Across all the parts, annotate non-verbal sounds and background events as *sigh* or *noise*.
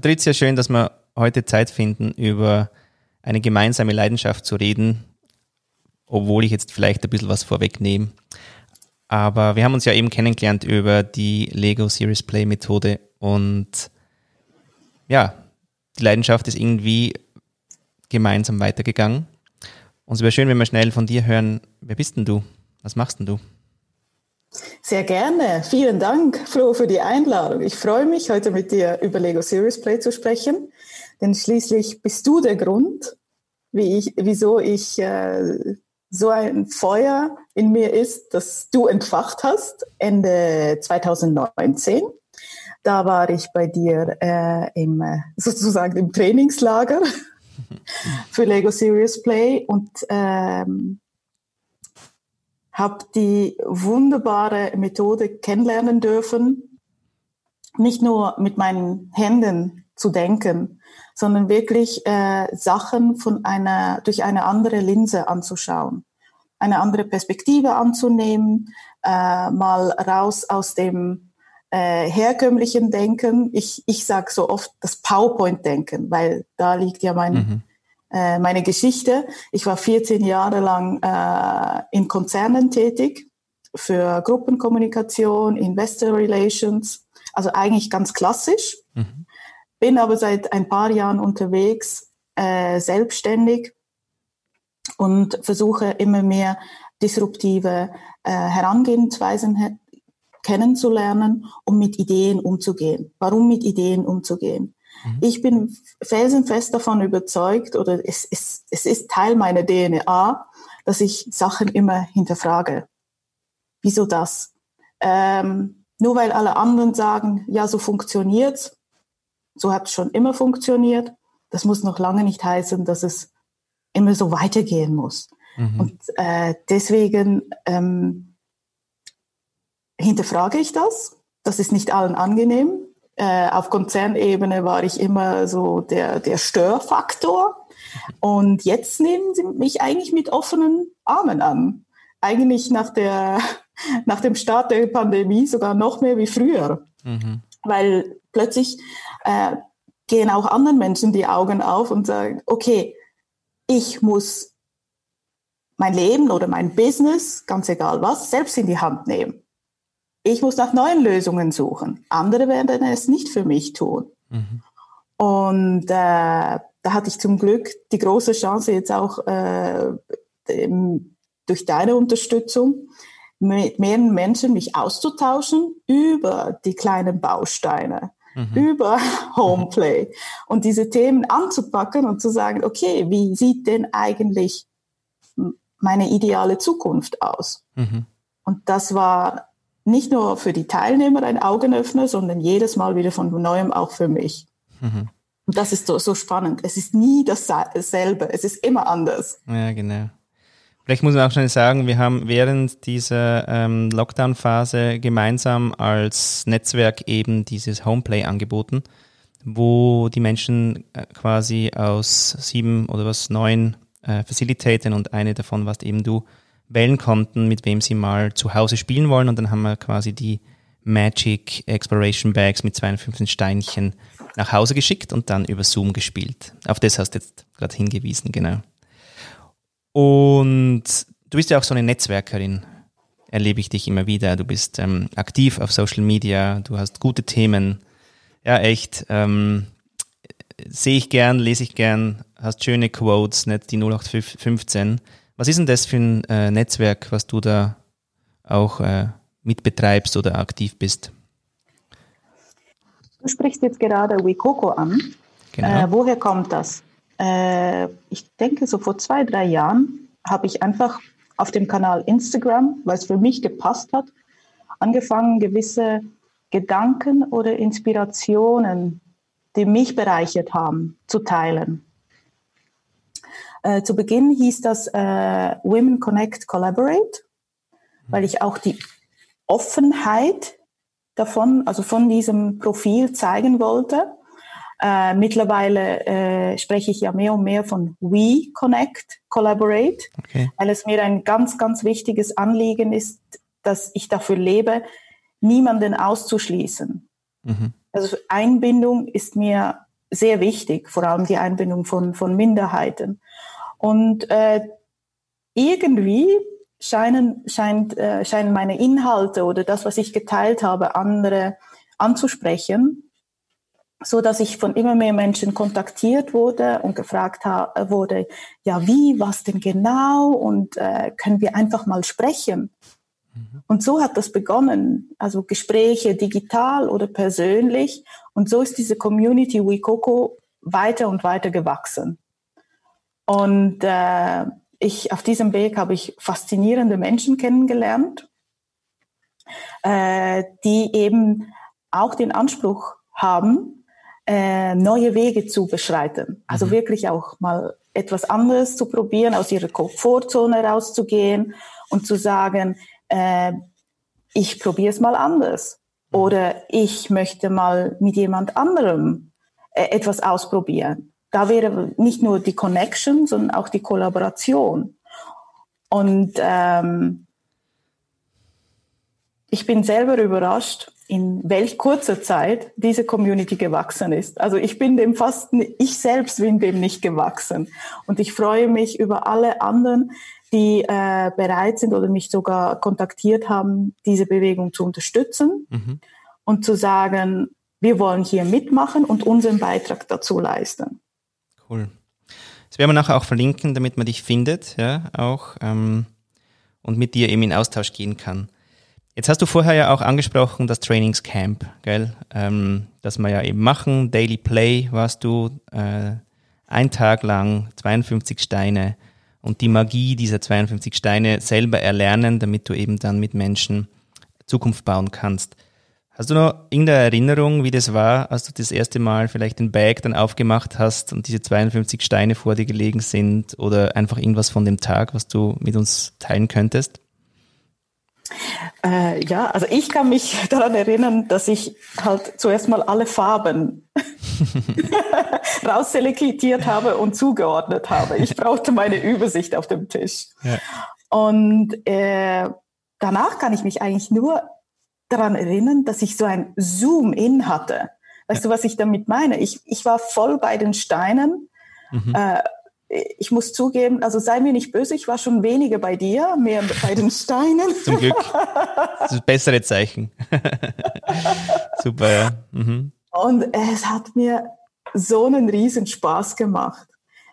Patricia, schön, dass wir heute Zeit finden, über eine gemeinsame Leidenschaft zu reden, obwohl ich jetzt vielleicht ein bisschen was vorwegnehme. Aber wir haben uns ja eben kennengelernt über die Lego Series Play Methode und ja, die Leidenschaft ist irgendwie gemeinsam weitergegangen. Und es wäre schön, wenn wir schnell von dir hören, wer bist denn du? Was machst denn du? Sehr gerne. Vielen Dank, Flo, für die Einladung. Ich freue mich, heute mit dir über Lego Series Play zu sprechen, denn schließlich bist du der Grund, wie ich, wieso ich äh, so ein Feuer in mir ist, das du entfacht hast Ende 2019. Da war ich bei dir äh, im sozusagen im Trainingslager *laughs* für Lego Serious Play und ähm, habe die wunderbare Methode kennenlernen dürfen, nicht nur mit meinen Händen zu denken, sondern wirklich äh, Sachen von einer, durch eine andere Linse anzuschauen, eine andere Perspektive anzunehmen, äh, mal raus aus dem äh, herkömmlichen Denken. Ich, ich sage so oft das PowerPoint-Denken, weil da liegt ja mein, mhm. Äh, meine Geschichte. Ich war 14 Jahre lang äh, in Konzernen tätig für Gruppenkommunikation, Investor Relations, also eigentlich ganz klassisch. Mhm bin aber seit ein paar Jahren unterwegs, äh, selbstständig und versuche immer mehr disruptive äh, Herangehensweisen kennenzulernen, um mit Ideen umzugehen. Warum mit Ideen umzugehen? Mhm. Ich bin felsenfest davon überzeugt, oder es, es, es ist Teil meiner DNA, dass ich Sachen immer hinterfrage. Wieso das? Ähm, nur weil alle anderen sagen, ja, so funktioniert's, so hat es schon immer funktioniert. Das muss noch lange nicht heißen, dass es immer so weitergehen muss. Mhm. Und äh, deswegen ähm, hinterfrage ich das. Das ist nicht allen angenehm. Äh, auf Konzernebene war ich immer so der, der Störfaktor. Und jetzt nehmen sie mich eigentlich mit offenen Armen an. Eigentlich nach, der, *laughs* nach dem Start der Pandemie sogar noch mehr wie früher. Mhm. Weil plötzlich äh, gehen auch anderen Menschen die Augen auf und sagen, okay, ich muss mein Leben oder mein Business, ganz egal was, selbst in die Hand nehmen. Ich muss nach neuen Lösungen suchen. Andere werden es nicht für mich tun. Mhm. Und äh, da hatte ich zum Glück die große Chance jetzt auch äh, durch deine Unterstützung mit mehreren Menschen mich auszutauschen über die kleinen Bausteine mhm. über *laughs* Homeplay und diese Themen anzupacken und zu sagen, okay, wie sieht denn eigentlich meine ideale Zukunft aus? Mhm. Und das war nicht nur für die Teilnehmer ein Augenöffner, sondern jedes Mal wieder von neuem auch für mich. Mhm. Und das ist so, so spannend. Es ist nie dasselbe, es ist immer anders. Ja, genau. Vielleicht muss man auch schnell sagen, wir haben während dieser ähm, Lockdown-Phase gemeinsam als Netzwerk eben dieses Homeplay angeboten, wo die Menschen äh, quasi aus sieben oder was neun äh, Facilitäten und eine davon warst eben du, wählen konnten, mit wem sie mal zu Hause spielen wollen. Und dann haben wir quasi die Magic Exploration Bags mit 52 Steinchen nach Hause geschickt und dann über Zoom gespielt. Auf das hast du jetzt gerade hingewiesen, genau. Und du bist ja auch so eine Netzwerkerin, erlebe ich dich immer wieder. Du bist ähm, aktiv auf Social Media, du hast gute Themen. Ja, echt. Ähm, Sehe ich gern, lese ich gern, hast schöne Quotes, nicht die 0815. Was ist denn das für ein äh, Netzwerk, was du da auch äh, mitbetreibst oder aktiv bist? Du sprichst jetzt gerade Wikoko an. Genau. Äh, woher kommt das? äh, ich denke, so vor zwei, drei Jahren habe ich einfach auf dem Kanal Instagram, weil es für mich gepasst hat, angefangen, gewisse Gedanken oder Inspirationen, die mich bereichert haben, zu teilen. Äh, zu Beginn hieß das äh, Women Connect Collaborate, weil ich auch die Offenheit davon, also von diesem Profil zeigen wollte. Äh, mittlerweile äh, spreche ich ja mehr und mehr von We Connect, Collaborate, okay. weil es mir ein ganz, ganz wichtiges Anliegen ist, dass ich dafür lebe, niemanden auszuschließen. Mhm. Also Einbindung ist mir sehr wichtig, vor allem die Einbindung von, von Minderheiten. Und äh, irgendwie scheinen, scheint, äh, scheinen meine Inhalte oder das, was ich geteilt habe, andere anzusprechen, so dass ich von immer mehr Menschen kontaktiert wurde und gefragt wurde, ja wie, was denn genau und äh, können wir einfach mal sprechen. Mhm. Und so hat das begonnen, also Gespräche digital oder persönlich. Und so ist diese Community Wikoko weiter und weiter gewachsen. Und äh, ich, auf diesem Weg habe ich faszinierende Menschen kennengelernt, äh, die eben auch den Anspruch haben, äh, neue Wege zu beschreiten. Also mhm. wirklich auch mal etwas anderes zu probieren, aus ihrer Komfortzone rauszugehen und zu sagen, äh, ich probiere es mal anders. Mhm. Oder ich möchte mal mit jemand anderem äh, etwas ausprobieren da wäre nicht nur die Connection, sondern auch die Kollaboration. Und ähm, ich bin selber überrascht, in welch kurzer Zeit diese Community gewachsen ist. Also ich bin dem fast, ich selbst bin dem nicht gewachsen. Und ich freue mich über alle anderen, die äh, bereit sind oder mich sogar kontaktiert haben, diese Bewegung zu unterstützen mhm. und zu sagen, wir wollen hier mitmachen und unseren Beitrag dazu leisten. Cool. Das werden wir nachher auch verlinken, damit man dich findet, ja, auch ähm, und mit dir eben in Austausch gehen kann. Jetzt hast du vorher ja auch angesprochen, das Trainingscamp, gell? Ähm, das wir ja eben machen. Daily Play warst du äh, ein Tag lang, 52 Steine und die Magie dieser 52 Steine selber erlernen, damit du eben dann mit Menschen Zukunft bauen kannst. Hast du noch irgendeine Erinnerung, wie das war, als du das erste Mal vielleicht den Bag dann aufgemacht hast und diese 52 Steine vor dir gelegen sind oder einfach irgendwas von dem Tag, was du mit uns teilen könntest? Äh, ja, also ich kann mich *laughs* daran erinnern, dass ich halt zuerst mal alle Farben *laughs* rausselektiert habe und zugeordnet habe. Ich brauchte meine Übersicht auf dem Tisch. Ja. Und äh, danach kann ich mich eigentlich nur daran erinnern, dass ich so ein Zoom-In hatte. Weißt ja. du, was ich damit meine? Ich, ich war voll bei den Steinen. Mhm. Äh, ich muss zugeben, also sei mir nicht böse, ich war schon weniger bei dir, mehr bei den Steinen. Zum Glück. *laughs* Das ist bessere Zeichen. *laughs* Super, ja. Mhm. Und es hat mir so einen riesen Spaß gemacht,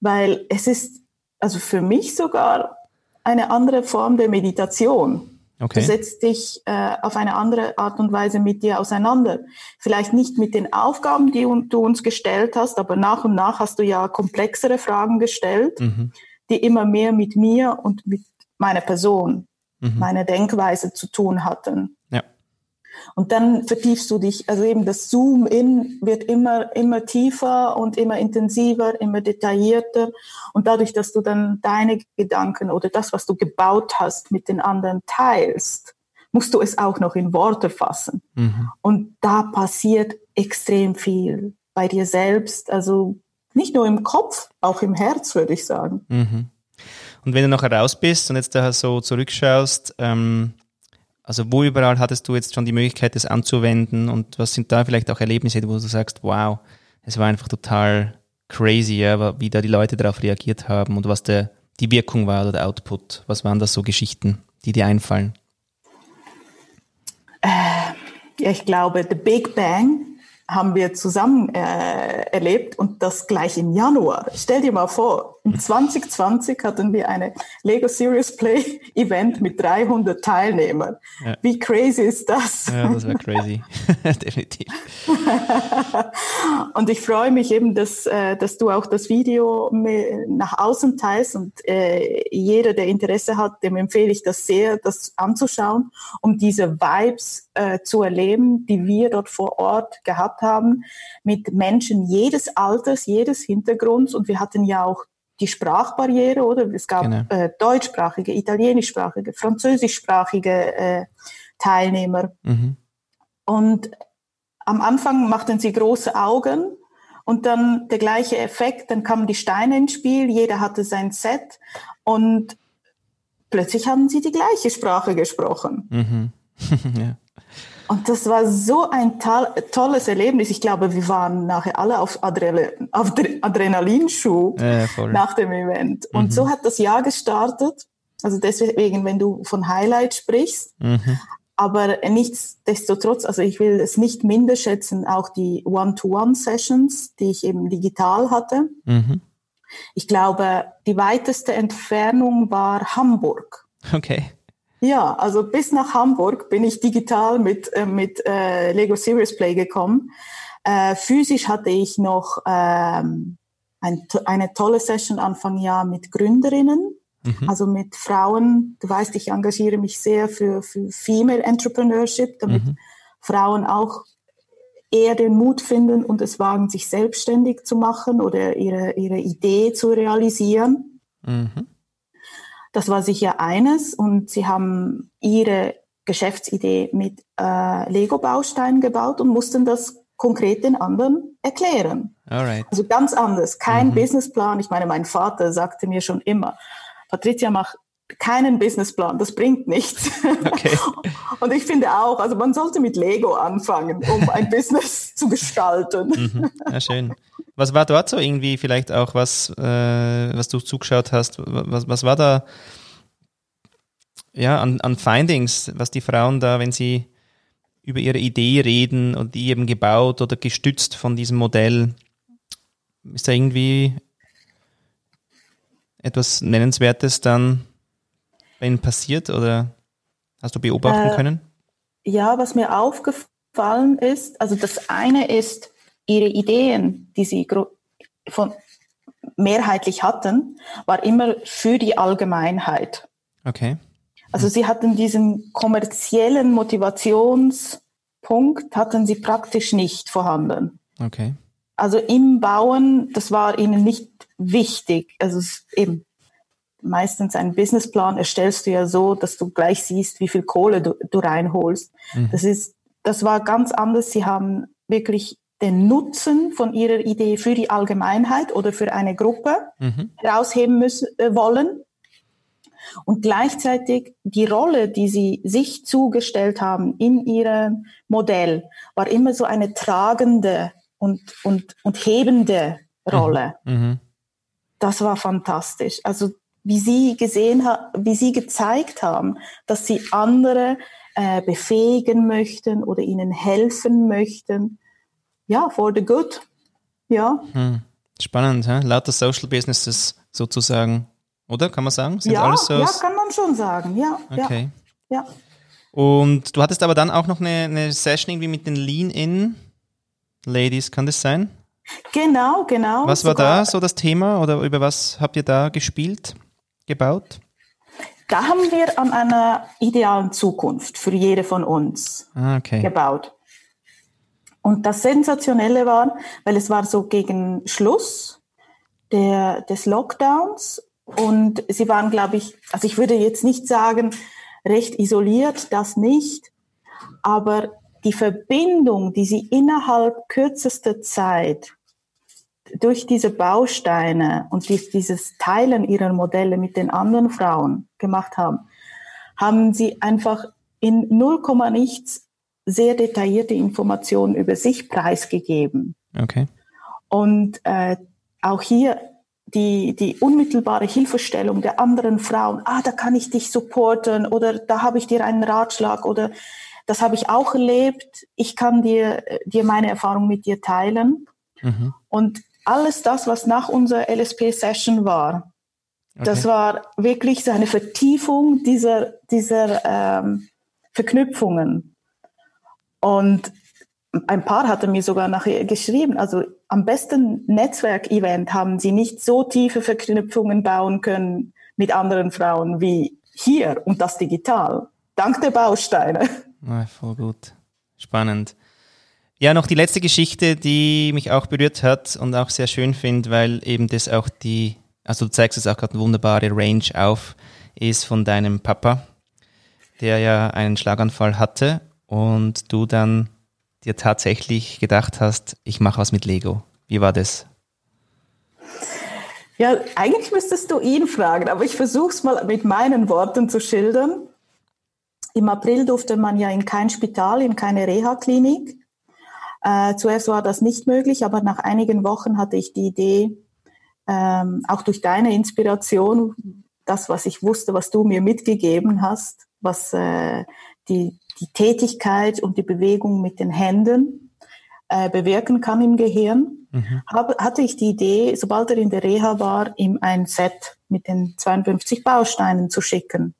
weil es ist, also für mich sogar eine andere Form der Meditation. Okay. Du setzt dich äh, auf eine andere Art und Weise mit dir auseinander. Vielleicht nicht mit den Aufgaben, die du uns gestellt hast, aber nach und nach hast du ja komplexere Fragen gestellt, mhm. die immer mehr mit mir und mit meiner Person, mhm. meiner Denkweise zu tun hatten. Ja. Und dann vertiefst du dich, also eben das Zoom-in wird immer, immer tiefer und immer intensiver, immer detaillierter. Und dadurch, dass du dann deine Gedanken oder das, was du gebaut hast, mit den anderen teilst, musst du es auch noch in Worte fassen. Mhm. Und da passiert extrem viel bei dir selbst, also nicht nur im Kopf, auch im Herz, würde ich sagen. Mhm. Und wenn du noch raus bist und jetzt da so zurückschaust, ähm, also wo überall hattest du jetzt schon die Möglichkeit, das anzuwenden und was sind da vielleicht auch Erlebnisse, wo du sagst, wow, es war einfach total crazy, ja, wie da die Leute darauf reagiert haben und was der, die Wirkung war oder der Output. Was waren das so Geschichten, die dir einfallen? Äh, ja, ich glaube, The Big Bang haben wir zusammen äh, erlebt und das gleich im Januar. Stell dir mal vor, 2020 hatten wir eine Lego Serious Play Event mit 300 Teilnehmern. Ja. Wie crazy ist das? Ja, das war crazy. *laughs* Definitiv. und ich freue mich eben, dass, äh, dass du auch das Video nach außen teilst und äh, jeder, der Interesse hat, dem empfehle ich das sehr, das anzuschauen, um diese Vibes äh, zu erleben, die wir dort vor Ort gehabt haben, mit Menschen jedes Alters, jedes Hintergrunds und wir hatten ja auch die Sprachbarriere, oder? Es gab genau. äh, deutschsprachige, italienischsprachige, französischsprachige äh, Teilnehmer. Mhm. Und am Anfang machten sie große Augen und dann der gleiche Effekt, dann kamen die Steine ins Spiel, jeder hatte sein Set und plötzlich haben sie die gleiche Sprache gesprochen. Mhm. *laughs* ja. Und das war so ein tolles Erlebnis. Ich glaube, wir waren nachher alle auf, Adre auf Adrenalinschub äh, nach dem Event. Und mhm. so hat das Jahr gestartet. Also deswegen, wenn du von Highlight sprichst. Mhm. Aber nichtsdestotrotz, also ich will es nicht minder schätzen, auch die One-to-One-Sessions, die ich eben digital hatte. Mhm. Ich glaube, die weiteste Entfernung war Hamburg. Okay. Ja, also bis nach Hamburg bin ich digital mit, äh, mit äh, Lego Serious Play gekommen. Äh, physisch hatte ich noch ähm, ein, eine tolle Session Anfang Jahr mit Gründerinnen, mhm. also mit Frauen. Du weißt, ich engagiere mich sehr für, für Female Entrepreneurship, damit mhm. Frauen auch eher den Mut finden und es wagen, sich selbstständig zu machen oder ihre, ihre Idee zu realisieren. Mhm. Das war sicher eines und sie haben ihre Geschäftsidee mit äh, Lego-Bausteinen gebaut und mussten das konkret den anderen erklären. Alright. Also ganz anders, kein mhm. Businessplan. Ich meine, mein Vater sagte mir schon immer, Patricia, mach keinen Businessplan, das bringt nichts. Okay. *laughs* Und ich finde auch, also man sollte mit Lego anfangen, um ein *laughs* Business zu gestalten. Mhm. Ja, schön. Was war dort so irgendwie vielleicht auch was, äh, was du zugeschaut hast? Was, was war da ja, an, an Findings, was die Frauen da, wenn sie über ihre Idee reden und die eben gebaut oder gestützt von diesem Modell, ist da irgendwie etwas Nennenswertes dann bei Ihnen passiert oder hast du beobachten äh, können? Ja, was mir aufgefallen ist, also das eine ist, ihre Ideen, die sie von mehrheitlich hatten, war immer für die Allgemeinheit. Okay. Also sie hatten diesen kommerziellen Motivationspunkt, hatten sie praktisch nicht vorhanden. Okay. Also im Bauen, das war ihnen nicht wichtig. Also eben meistens einen Businessplan erstellst du ja so, dass du gleich siehst, wie viel Kohle du, du reinholst. Mhm. Das ist, das war ganz anders. Sie haben wirklich den Nutzen von ihrer Idee für die Allgemeinheit oder für eine Gruppe mhm. herausheben müssen, äh, wollen. Und gleichzeitig die Rolle, die sie sich zugestellt haben in ihrem Modell, war immer so eine tragende und, und, und hebende Rolle. Mhm. mhm. Das war fantastisch. Also wie sie gesehen wie sie gezeigt haben, dass sie andere äh, befähigen möchten oder ihnen helfen möchten ja, for the good. Ja. Hm. Spannend, hä? lauter Social Businesses sozusagen, oder? Kann man sagen? Sind ja, alles so ja, kann man schon sagen, ja. Okay. Ja. ja. Und du hattest aber dann auch noch eine, eine Session irgendwie mit den Lean-In Ladies, kann das sein? Genau, genau. Was war da so das Thema oder über was habt ihr da gespielt, gebaut? Da haben wir an einer idealen Zukunft für jede von uns ah, okay. gebaut. Und das Sensationelle war, weil es war so gegen Schluss der, des Lockdowns und sie waren, glaube ich, also ich würde jetzt nicht sagen, recht isoliert, das nicht, aber die Verbindung, die sie innerhalb kürzester Zeit durch diese Bausteine und dieses Teilen ihrer Modelle mit den anderen Frauen gemacht haben, haben sie einfach in 0, nichts sehr detaillierte Informationen über sich preisgegeben. Okay. Und äh, auch hier die, die unmittelbare Hilfestellung der anderen Frauen, ah, da kann ich dich supporten oder da habe ich dir einen Ratschlag oder das habe ich auch erlebt, ich kann dir, dir meine Erfahrung mit dir teilen. Mhm. Und alles das, was nach unserer LSP-Session war, okay. das war wirklich so eine Vertiefung dieser, dieser ähm, Verknüpfungen. Und ein paar hatte mir sogar nachher geschrieben, also am besten Netzwerkevent haben sie nicht so tiefe Verknüpfungen bauen können mit anderen Frauen wie hier und das digital. Dank der Bausteine. Ja, voll gut. Spannend. Ja, noch die letzte Geschichte, die mich auch berührt hat und auch sehr schön finde, weil eben das auch die, also du zeigst es auch gerade eine wunderbare Range auf, ist von deinem Papa, der ja einen Schlaganfall hatte und du dann dir tatsächlich gedacht hast, ich mache was mit Lego. Wie war das? Ja, eigentlich müsstest du ihn fragen, aber ich versuche es mal mit meinen Worten zu schildern. Im April durfte man ja in kein Spital, in keine Reha-Klinik. Äh, zuerst war das nicht möglich, aber nach einigen Wochen hatte ich die Idee, ähm, auch durch deine Inspiration, das, was ich wusste, was du mir mitgegeben hast, was äh, die, die Tätigkeit und die Bewegung mit den Händen äh, bewirken kann im Gehirn, mhm. hab, hatte ich die Idee, sobald er in der Reha war, ihm ein Set mit den 52 Bausteinen zu schicken.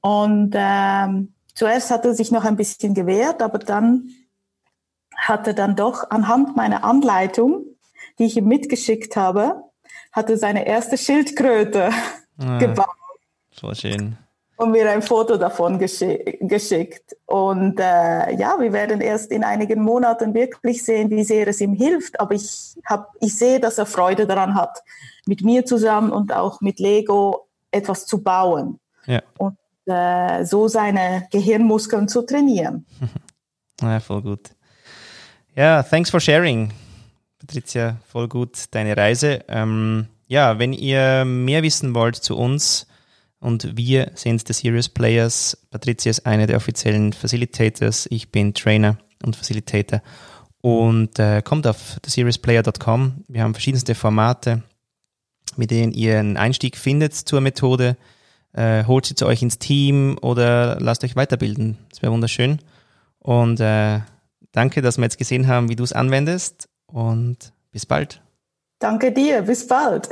Und ähm, zuerst hat er sich noch ein bisschen gewehrt, aber dann hat er dann doch anhand meiner Anleitung, die ich ihm mitgeschickt habe, hat er seine erste Schildkröte ah, *laughs* gebaut. So schön. Und mir ein Foto davon geschick, geschickt. Und äh, ja, wir werden erst in einigen Monaten wirklich sehen, wie sehr es ihm hilft. Aber ich, hab, ich sehe, dass er Freude daran hat, mit mir zusammen und auch mit Lego etwas zu bauen. Ja. Und äh, so seine Gehirnmuskeln zu trainieren. *laughs* Ja, voll gut. Ja, thanks for sharing. Patricia, voll gut deine Reise. Ähm, ja, wenn ihr mehr wissen wollt zu uns und wir sind The Serious Players, Patricia ist eine der offiziellen Facilitators, ich bin Trainer und Facilitator und äh, kommt auf theseriousplayer.com. Wir haben verschiedenste Formate, mit denen ihr einen Einstieg findet zur Methode. Äh, holt sie zu euch ins Team oder lasst euch weiterbilden. Das wäre wunderschön. Und äh, danke, dass wir jetzt gesehen haben, wie du es anwendest und bis bald. Danke dir, bis bald.